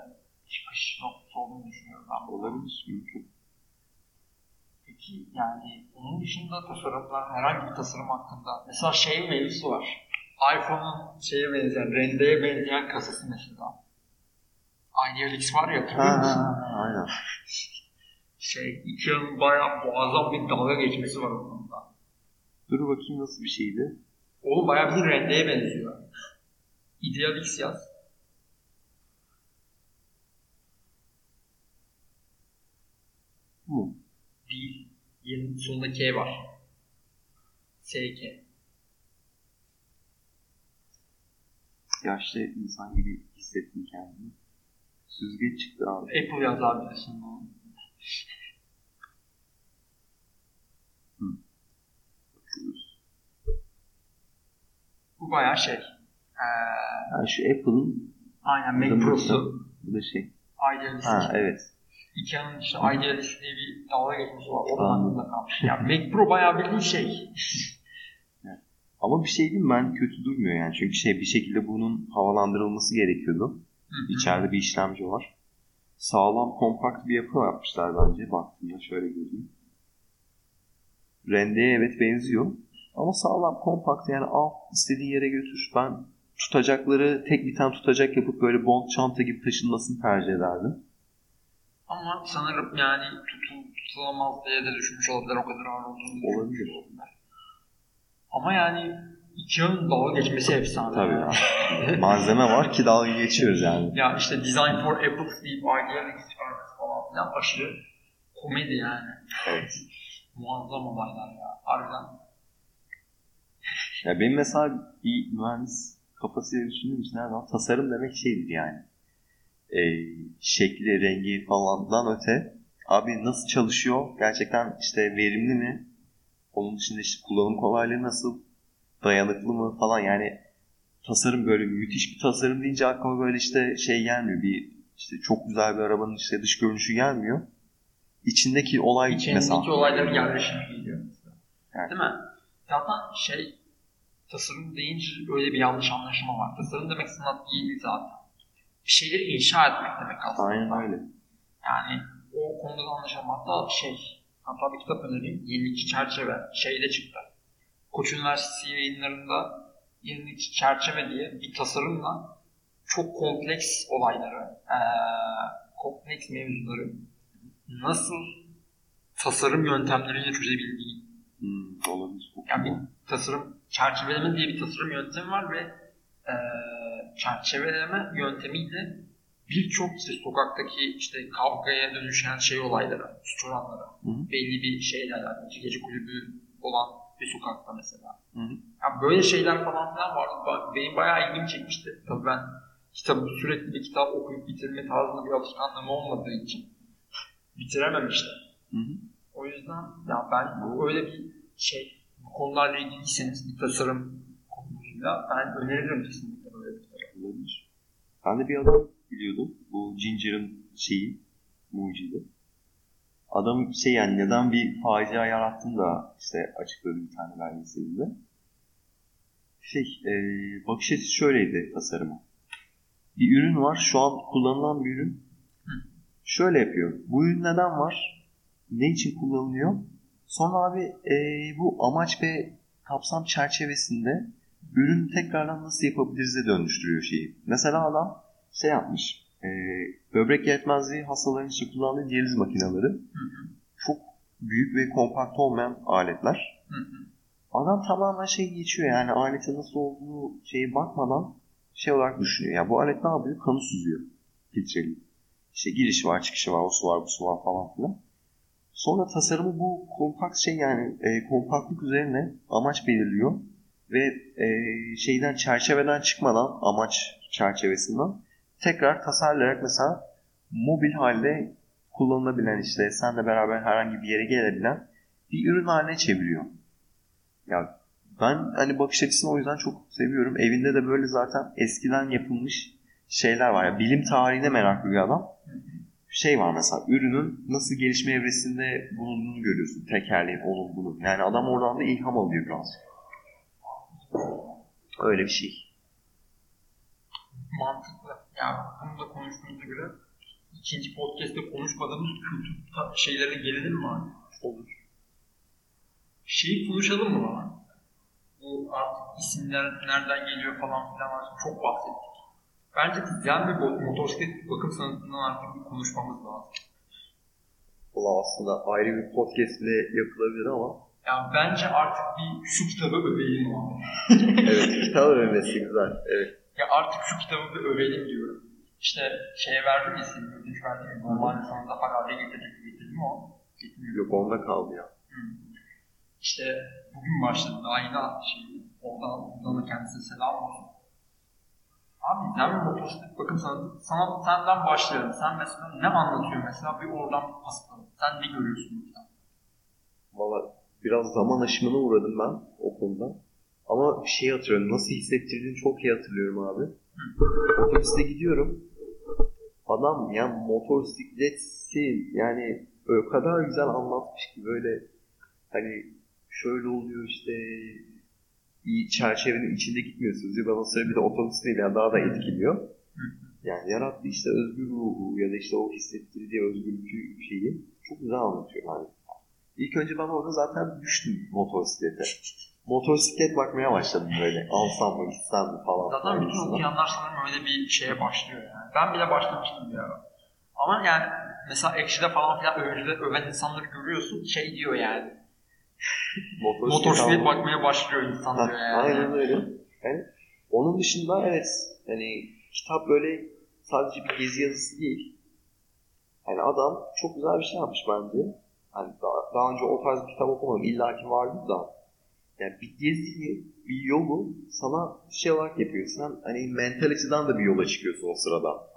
çıkış noktası olduğunu düşünüyorum ben. Olabilir. Mümkün. Peki yani onun dışında tasarımlar herhangi bir tasarım hakkında mesela şey mevzusu var. iPhone'un şeye benzeyen, rendeye benzeyen kasası mesela. Idealix var ya hatırlıyor musun? Aynen. Şey, Ikea'nın bayağı muazzam bir dalga geçmesi var o konuda. Dur bakayım nasıl bir şeydi. Oğlum bayağı bir rendeye benziyor. Idealix yaz. Bu? Değil. Yerin sonunda K var. SK. Yaşlı insan gibi hissettim kendimi. Süzgeç çıktı abi. Apple yaz abi de sonra. Bakıyoruz. Bu bayağı şey. Ee, Ha, şu Apple'ın aynen Mac Pro'su. bu da şey. Idealist. Ha evet. Ikea'nın işte Idealist diye bir dalga geçmesi var. O da aklımda kalmış. Ya Mac Pro bayağı bildiğin şey. Ama bir şey diyeyim ben kötü durmuyor yani. Çünkü şey bir şekilde bunun havalandırılması gerekiyordu. Hı. İçeride bir işlemci var. Sağlam, kompakt bir yapı yapmışlar bence. Baktığımda şöyle göreyim. Rendeye evet benziyor. Ama sağlam, kompakt yani al istediğin yere götür. Ben tutacakları tek bir tane tutacak yapıp böyle bond çanta gibi taşınmasını tercih ederdim. Ama sanırım yani tutul, tutulamaz diye de düşünmüş olabilir o kadar ağır olduğunu. Olabilir. Ama yani Ikea'nın dalga geçmesi efsane. Tabii ya. Malzeme var ki dalga geçiyoruz yani. Ya işte Design for Apples deyip Idealist çıkarması falan filan aşırı komedi yani. Evet. Muazzam olaylar ya. Harbiden. Ya benim mesela bir mühendis kafasıyla düşündüğüm için her zaman tasarım demek şeydir yani. Ee, şekli, rengi falandan öte abi nasıl çalışıyor? Gerçekten işte verimli mi? Onun dışında işte kullanım kolaylığı nasıl? Dayanıklı mı falan yani tasarım böyle müthiş bir tasarım deyince aklıma böyle işte şey gelmiyor. Bir işte çok güzel bir arabanın işte dış görünüşü gelmiyor. İçindeki olay İçindeki mesela. olayların yerleşimi geliyor. mesela. Evet. Değil mi? Zaten şey tasarım deyince öyle bir yanlış anlaşılma var. Tasarım demek sanat değil zaten. Bir şeyleri inşa etmek demek aslında. Aynen öyle. Yani o konuda da anlaşalım. Hatta şey, hatta bir kitap önereyim. Yenilikçi Çerçeve. Şeyde çıktı. Koç Üniversitesi yayınlarında Yenilikçi Çerçeve diye bir tasarımla çok kompleks olayları, eee, kompleks mevzuları nasıl tasarım yöntemleriyle çözebildiği. Hmm, olabilir. Yani bir tasarım çerçeveleme diye bir tasarım yöntemi var ve eee çerçeveleme yöntemiyle birçok işte sokaktaki işte kavgaya dönüşen şey Hı hı. belli bir şeyle alakalı, işte gece kulübü olan bir sokakta mesela. Hı hı. Yani böyle şeyler falan filan vardı. Benim bayağı ilgimi çekmişti. Tabii ben kitabı sürekli bir kitap okuyup bitirme tarzında bir alışkanlığım olmadığı için bitirememiştim. Hı hı. O yüzden ya ben öyle bir şey bu konularla ilgiliyseniz bir tasarım konusuyla ben öneririm kesinlikle böyle bir kitap. Olabilir. Ben de bir adam biliyordum. Bu Ginger'ın şeyi, mucidi. Adam şey yani neden bir facia yarattığını da işte açıkladı bir tane belgeselinde. Şey, e, bakış açısı şöyleydi tasarıma. Bir ürün var, şu an kullanılan bir ürün. Hı. Şöyle yapıyor. Bu ürün neden var? Ne için kullanılıyor? Sonra abi e, bu amaç ve kapsam çerçevesinde ürün tekrardan nasıl yapabiliriz'e dönüştürüyor şeyi. Mesela adam şey yapmış. E, böbrek yetmezliği hastaların için kullandığı diyaliz makineleri. Çok büyük ve kompakt olmayan aletler. Adam tamamen şey geçiyor yani aletin nasıl olduğu şeye bakmadan şey olarak düşünüyor. Yani bu alet ne yapıyor? Kanı süzüyor. Filtreli. İşte girişi var, çıkışı var, o su var, bu su var falan filan. Sonra tasarımı bu kompakt şey yani e, kompaktlık üzerine amaç belirliyor. Ve e, şeyden çerçeveden çıkmadan amaç çerçevesinden tekrar tasarlayarak mesela mobil halde kullanılabilen işte senle beraber herhangi bir yere gelebilen bir ürün haline çeviriyor. Ya ben hani bakış açısını o yüzden çok seviyorum. Evinde de böyle zaten eskiden yapılmış şeyler var. Ya bilim tarihine meraklı bir adam. Şey var mesela ürünün nasıl gelişme evresinde bulunduğunu görüyorsun. Tekerleğin, onun bunun. Yani adam oradan da ilham alıyor biraz. Öyle bir şey. Mantıklı. Ya bunu da konuştuğumuza göre ikinci podcast'te konuşmadığımız kültür şeylerine gelelim mi abi? Olur. Şeyi konuşalım mı bana? Bu artık isimler nereden geliyor falan filan var. Çok bahsettik. Bence güzel bir motosiklet bakım sanatından artık bir konuşmamız lazım. Valla aslında ayrı bir podcast bile yapılabilir ama Yani bence artık bir şu kitabı övelim abi. evet kitap övmesi güzel. Evet. Ya artık şu kitabı bir övelim diyorum. İşte şeye verdim ya isim, ödünç verdim ya. Normalde sana da Harari getirecek getirdim o? Getirmiyor. Yok onda kaldı ya. Hmm. İşte bugün başladı daha yeni attı şeyi. Oradan, buradan da kendisine selam olsun. Abi güzel bir motosiklet bakım sanatı. Sana, senden başlayalım. Sen mesela ne anlatıyor mesela bir oradan bir pasapalım. Sen ne görüyorsun biraz zaman aşımına uğradım ben o konuda. Ama bir şey hatırlıyorum. Nasıl hissettirdiğini çok iyi hatırlıyorum abi. Otobüste gidiyorum. Adam ya motosikleti yani o kadar güzel anlatmış ki böyle hani şöyle oluyor işte bir çerçevenin içinde gitmiyorsunuz. Ya sırada bir de otobüs değil yani daha da etkiliyor. Yani yarattığı işte özgür ruhu ya da işte o hissettirdiği özgürlükü şeyi çok güzel anlatıyor yani. İlk önce ben orada zaten düştüm motosiklete. Motosiklet bakmaya başladım böyle. Alsam mı gitsem mi falan. Zaten bütün okuyanlar sanırım öyle bir şeye başlıyor yani. Ben bile başlamıştım ya. Ama yani mesela Ekşi'de falan filan övücüde öven insanları görüyorsun şey diyor yani. Motosiklet bakmaya başlıyor insan Ha, yani. Aynen öyle. Yani onun dışında evet hani kitap böyle sadece bir gezi yazısı değil. Yani adam çok güzel bir şey yapmış bence. Hani daha, daha önce o tarz bir kitap okumadım. İlla ki vardı da. Yani bir geziyi, bir yolu sana şey olarak yapıyor. Sen hani mental açıdan da bir yola çıkıyorsun o sırada.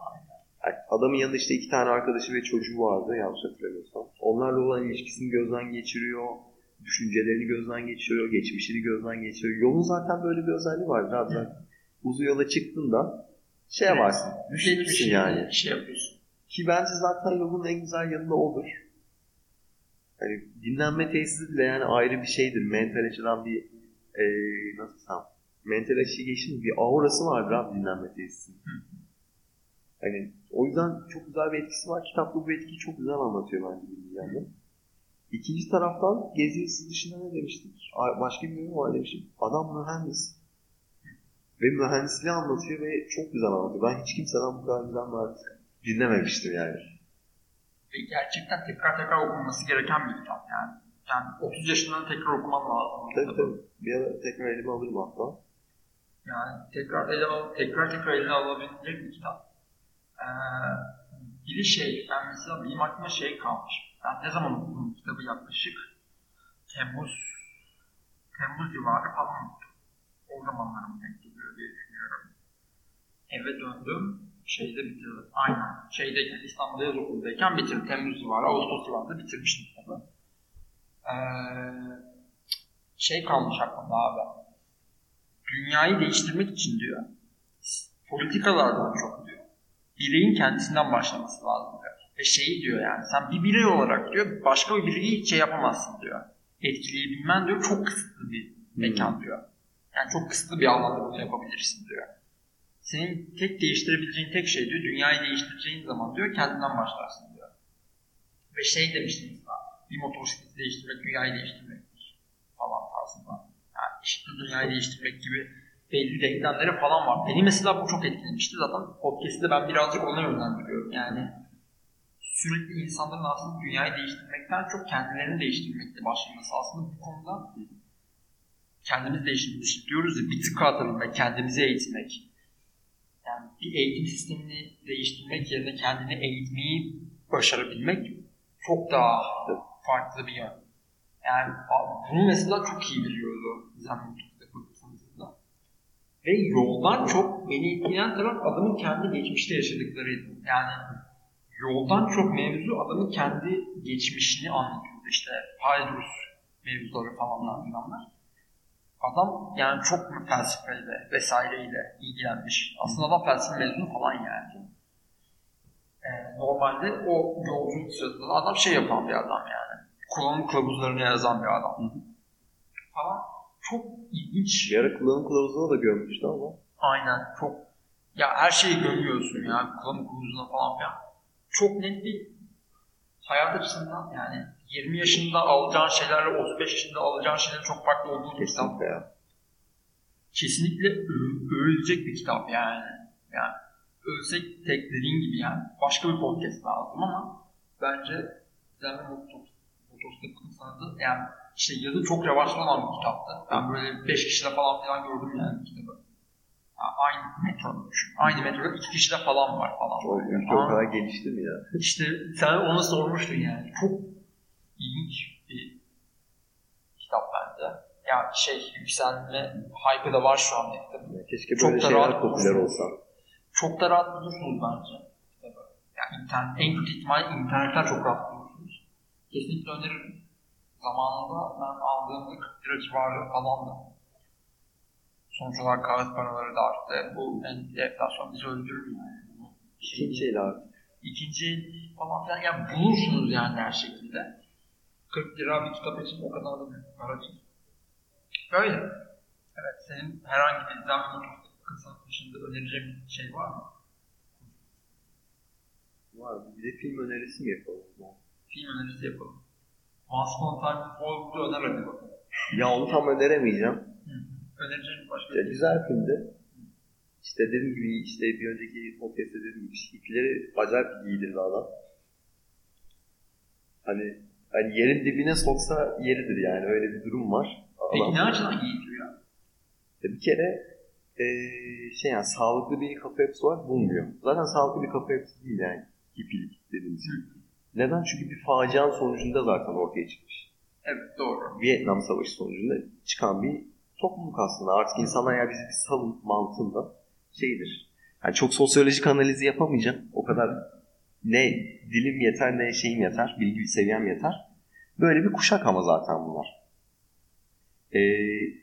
Yani adamın yanında işte iki tane arkadaşı ve çocuğu vardı yanlış hatırlamıyorsam. Onlarla olan ilişkisini gözden geçiriyor. Düşüncelerini gözden geçiriyor. Geçmişini gözden geçiriyor. Yolun zaten böyle bir özelliği var. Biraz da uzun yola çıktığında şey yaparsın. Düşünürsün yani. Şey yapıyorsun. Ki bence zaten yolun en güzel yanı odur. Hani dinlenme tesisi bile yani ayrı bir şeydir. Mental açıdan bir eee nasıl desem mental açı geçin bir aurası vardır abi dinlenme tesisinin. Hani o yüzden çok güzel bir etkisi var. Kitapta bu etkiyi çok güzel anlatıyor bence bir yandan. İkinci taraftan gezi yazısı dışında ne demiştik? Başka bir yorum var demiştim. Adam mühendis. Ve mühendisliği anlatıyor ve çok güzel anlatıyor. Ben hiç kimseden bu kadar güzel mühendis dinlememiştim yani. Gerçekten tekrar tekrar okunması gereken bir kitap yani. Yani 30 yaşından tekrar okuman lazım. Tabii tabii. Bir ara tekrar elime alırım hatta. Yani tekrar ele al, tekrar tekrar eline alabilecek bir kitap. Ee, bir de şey, ben mesela benim aklıma şey kalmış. Ben ne zaman okudum kitabı yaklaşık? Temmuz, Temmuz civarı falan okudum. O zamanlar mı denk geliyor diye düşünüyorum. Eve döndüm, şeyde bitirdim. Aynen, şeydeyken, İstanbul'da yaz okuldayken bitirdim. Temmuz civarı, Ağustos civarında bitirmiştim kitabı. Ee, şey kalmış aklımda abi dünyayı değiştirmek için diyor. Politikalardan çok diyor. Bireyin kendisinden başlaması lazım diyor. Ve şeyi diyor yani sen bir birey olarak diyor başka bir bireyi hiç şey yapamazsın diyor. Etkileyebilmen diyor çok kısıtlı bir mekan diyor. Yani çok kısıtlı bir alanda bunu yapabilirsin diyor. Senin tek değiştirebileceğin tek şey diyor dünyayı değiştireceğin zaman diyor kendinden başlarsın diyor. Ve şey demiştim mesela bir motosikleti değiştirmek dünyayı değiştirmektir falan tarzında. Yani işte dünyayı değiştirmek gibi belli denklemleri falan var. Beni mesela bu çok etkilemişti. Zaten podcast'te ben birazcık ona yönlendiriyorum. Yani sürekli insanların aslında dünyayı değiştirmekten çok kendilerini değiştirmekle başlaması. Aslında bu konuda kendimizi değiştirmek diyoruz ya bir tık atabilmek, kendimizi eğitmek. Yani bir eğitim sistemini değiştirmek yerine kendini eğitmeyi başarabilmek çok daha farklı bir yön. Yani bunu mesela çok iyi biliyordu Zen tanıtımda. Ve yoldan çok beni etkileyen taraf adamın kendi geçmişte yaşadıklarıydı. Yani yoldan çok mevzu adamın kendi geçmişini anlatıyordu. İşte Haydrus mevzuları falanlar filanlar. Adam yani çok felsefeyle vesaireyle ilgilenmiş. Aslında adam felsefe mezunu falan yani. Ee, normalde o yolculuk sırasında adam şey yapan bir adam yani. Kullanım kılavuzlarını yazan bir adam. Falan. Çok ilginç. Ara kullanım kılavuzunu da görmüştü ama. Aynen. Çok ya her şeyi görüyorsun ya kullanım kılavuzuna falan filan. Çok net bir hayat açısından yani 20 yaşında alacağın şeylerle 35 yaşında alacağın şeylerin çok farklı olduğunu bir kitap. Ya. Kesinlikle övülecek bir kitap yani. Yani ölsek tek dediğin gibi yani. Başka bir podcast lazım ama bence Zen ve Motosikletin sanatı yani işte yazı çok revaçlı olan bir kitaptı. Ben böyle 5 kişide falan filan gördüm yani kitabı. Yani aynı metro düşün. Aynı metroda iki kişide falan var falan. O o kadar gelişti mi ya? İşte sen onu sormuştun yani. Çok ilginç bir kitap bence. Ya şey yükselme hype'ı da var şu anda kitabın. Keşke böyle çok şeyler popüler olsa. Çok da rahat bulursunuz bence. Yani internet, en kötü ihtimal internetten çok rahat bulursunuz. Kesinlikle öneririm. Zamanında ben aldığımda 40 lira civarı falandı. Sonuç olarak kağıt paraları da arttı. Bu enflasyon bizi öldürür yani. İkinci el abi. İkinci el falan filan. Yani bulursunuz yani her şekilde. 40 lira bir kitap için o kadar da büyük para değil. Böyle. Evet, senin herhangi bir zam kısa dışında önereceğin bir şey var mı? Var. Bir de film önerisi mi yapalım? Film önerisi yapalım. Once Upon Time Hollywood'u öner hadi bakalım. Ya onu tam öneremeyeceğim. Önereceğin başka ya, bir Güzel filmdi. İşte dediğim gibi işte bir önceki podcast'te dediğim gibi hippileri acayip giydirdi adam. Hani hani yerin dibine soksa yeridir yani öyle bir durum var. Peki ne açıdan giydiriyor? Ya bir kere e, şey yani sağlıklı bir kafa yapısı var bulmuyor. Zaten sağlıklı bir kafa yapısı değil yani hippilik dediğimiz gibi. Neden? Çünkü bir facianın sonucunda zaten ortaya çıkmış. Evet doğru. Vietnam Savaşı sonucunda çıkan bir topluluk aslında. Artık insanlar ya bizi bir salın mantığında şeydir. Yani çok sosyolojik analizi yapamayacağım. O kadar ne dilim yeter ne şeyim yeter, bilgi seviyem yeter. Böyle bir kuşak ama zaten bunlar. Ee,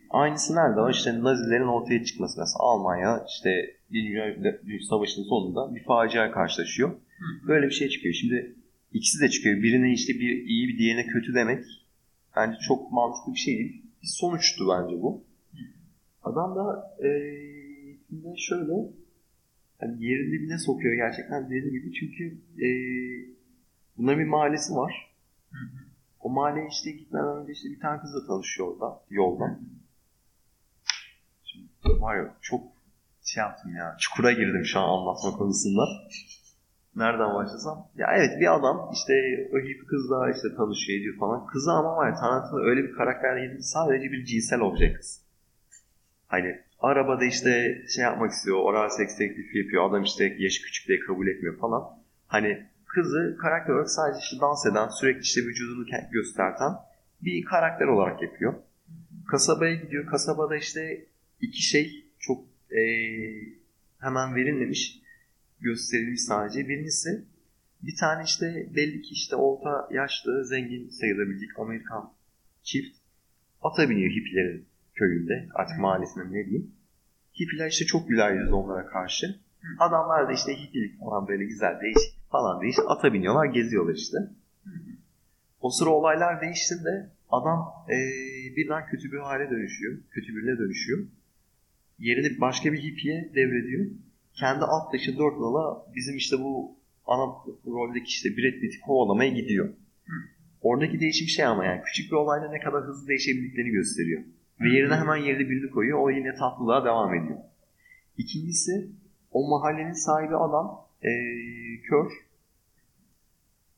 aynısı nerede var? İşte Nazilerin ortaya çıkması mesela Almanya işte Dünya Savaşı'nın sonunda bir facia karşılaşıyor. Böyle bir şey çıkıyor. Şimdi ikisi de çıkıyor. Birine işte bir iyi bir diğerine kötü demek bence çok mantıklı bir şey değil. Bir sonuçtu bence bu. Adam da ee, şöyle yani yerin dibine sokuyor gerçekten dediğim gibi. Çünkü ee, bunların bir mahallesi var. O mahalleye işte gitmeden önce işte bir tane kızla tanışıyor orada, yolda. Şimdi var ya çok şey yaptım ya, çukura girdim şu an anlatma konusunda. Nereden başlasam? Ya evet bir adam işte o hippie kızla işte tanışıyor ediyor falan. Kızı ama var ya tanıtımda öyle bir karakter değil sadece bir cinsel obje kız. Hani arabada işte şey yapmak istiyor, oral seks teklifi yapıyor. Adam işte yaşı küçük diye kabul etmiyor falan. Hani kızı karakter olarak sadece işte dans eden, sürekli işte vücudunu gösterten bir karakter olarak yapıyor. Kasabaya gidiyor. Kasabada işte iki şey çok ee, hemen verilmemiş gösterilmiş sadece. Birincisi bir tane işte belli ki işte orta yaşlı zengin sayılabilecek Amerikan çift ata biniyor hippilerin köyünde artık mahallesinde ne diyeyim. Hippiler işte çok güler onlara karşı. Adamlar da işte hippilik falan böyle güzel değişik falan diye işte ata biniyorlar geziyorlar işte. O sıra olaylar değiştiğinde adam ee, birden kötü bir hale dönüşüyor. Kötü birine dönüşüyor. Yerini başka bir hippiye devrediyor kendi alt dışı dört nala bizim işte bu ana roldeki işte Brad Pitt'i kovalamaya gidiyor. Oradaki değişim şey ama yani küçük bir olayla ne kadar hızlı değişebildiklerini gösteriyor. Ve yerine hemen yerine birini koyuyor. O yine tatlılığa devam ediyor. İkincisi o mahallenin sahibi adam ee, kör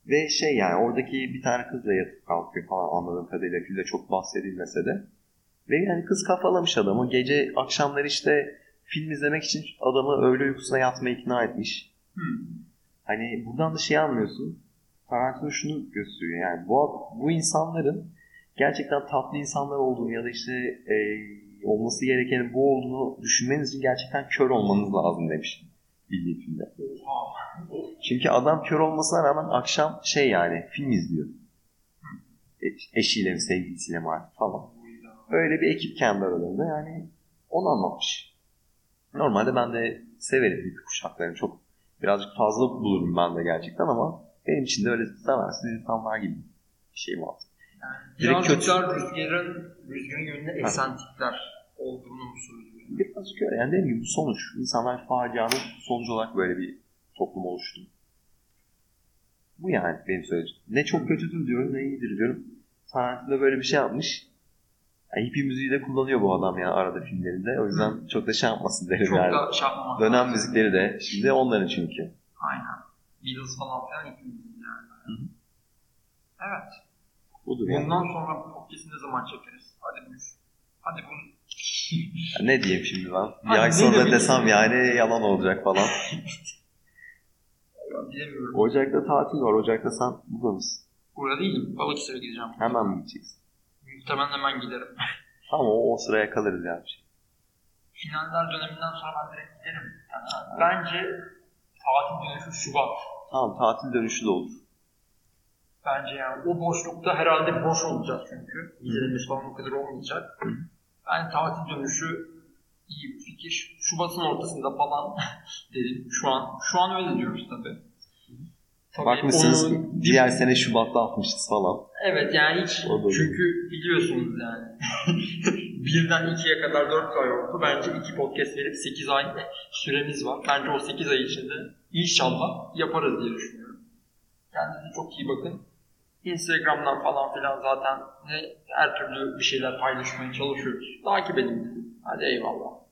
ve şey yani oradaki bir tane kızla yatıp kalkıyor falan anladığım kadarıyla filmde çok bahsedilmese de. Ve yani kız kafalamış adamı. Gece akşamları işte film izlemek için adamı öğle uykusuna yatmaya ikna etmiş. Hmm. Hani buradan da şey anlıyorsun. Tarantino şunu gösteriyor yani bu, bu insanların gerçekten tatlı insanlar olduğunu ya da işte e, olması gerekenin bu olduğunu düşünmeniz için gerçekten kör olmanız lazım demiş bildiği filmde. Çünkü adam kör olmasına rağmen akşam şey yani film izliyor. E- eşiyle mi sevgilisiyle mi artık falan. Öyle bir ekip kendi aralarında yani onu anlatmış. Normalde ben de severim hippi kuşaklarını çok birazcık fazla bulurum ben de gerçekten ama benim için de öyle seversiniz insanlar gibi bir şey var. Yani Direkt birazcık kötü. daha rüzgarın, rüzgarın yönünde esen tipler olduğunu mu söylüyor? Birazcık öyle yani dediğim gibi sonuç. İnsanlar facianın sonucu olarak böyle bir toplum oluştu. Bu yani benim söyleyeceğim. Ne çok kötüdür diyorum ne iyidir diyorum. Tarantino böyle bir şey yapmış. Yani hippie müziği de kullanıyor bu adam ya arada filmlerinde. O yüzden çok da şey yapmasın derim Çok yani. da şey yapmamak Dönem lazım. müzikleri de şimdi onların çünkü. Aynen. Beatles falan filan hepimiz yani. Hı hı. Evet. Budur yani. Bundan sonra bu podcast'i ne zaman çekeriz? Hadi buyur. Hadi bunu. Ya ne diyeyim şimdi ben? Bir Hadi ay ne sonra desem yani yalan olacak falan. Bilemiyorum. Ocak'ta tatil var. Ocak'ta sen burada mısın? Burada değilim. Balıkesir'e gideceğim. Hemen mi gideceksin? Muhtemelen hemen giderim. Tamam o, o sıraya kalırız yani. Finaller döneminden sonra ben direkt giderim. Yani bence tatil dönüşü Şubat. Tamam tatil dönüşü de olur. Bence yani o boşlukta herhalde boş olacağız çünkü. Vizelerimiz falan o kadar olmayacak. Yani tatil dönüşü iyi bir fikir. Şubat'ın ortasında falan dedim. Şu an şu an öyle diyoruz tabii. Tabii Bakmışsınız onun- diğer sene Şubat'ta atmışız falan. Evet yani hiç çünkü biliyorsunuz yani birden ikiye kadar 4 ay oldu. Bence iki podcast verip 8 ay süremiz var. Bence o 8 ay içinde inşallah yaparız diye düşünüyorum. Kendinize çok iyi bakın. Instagram'dan falan filan zaten her türlü bir şeyler paylaşmaya çalışıyoruz. Takip edin. Hadi eyvallah.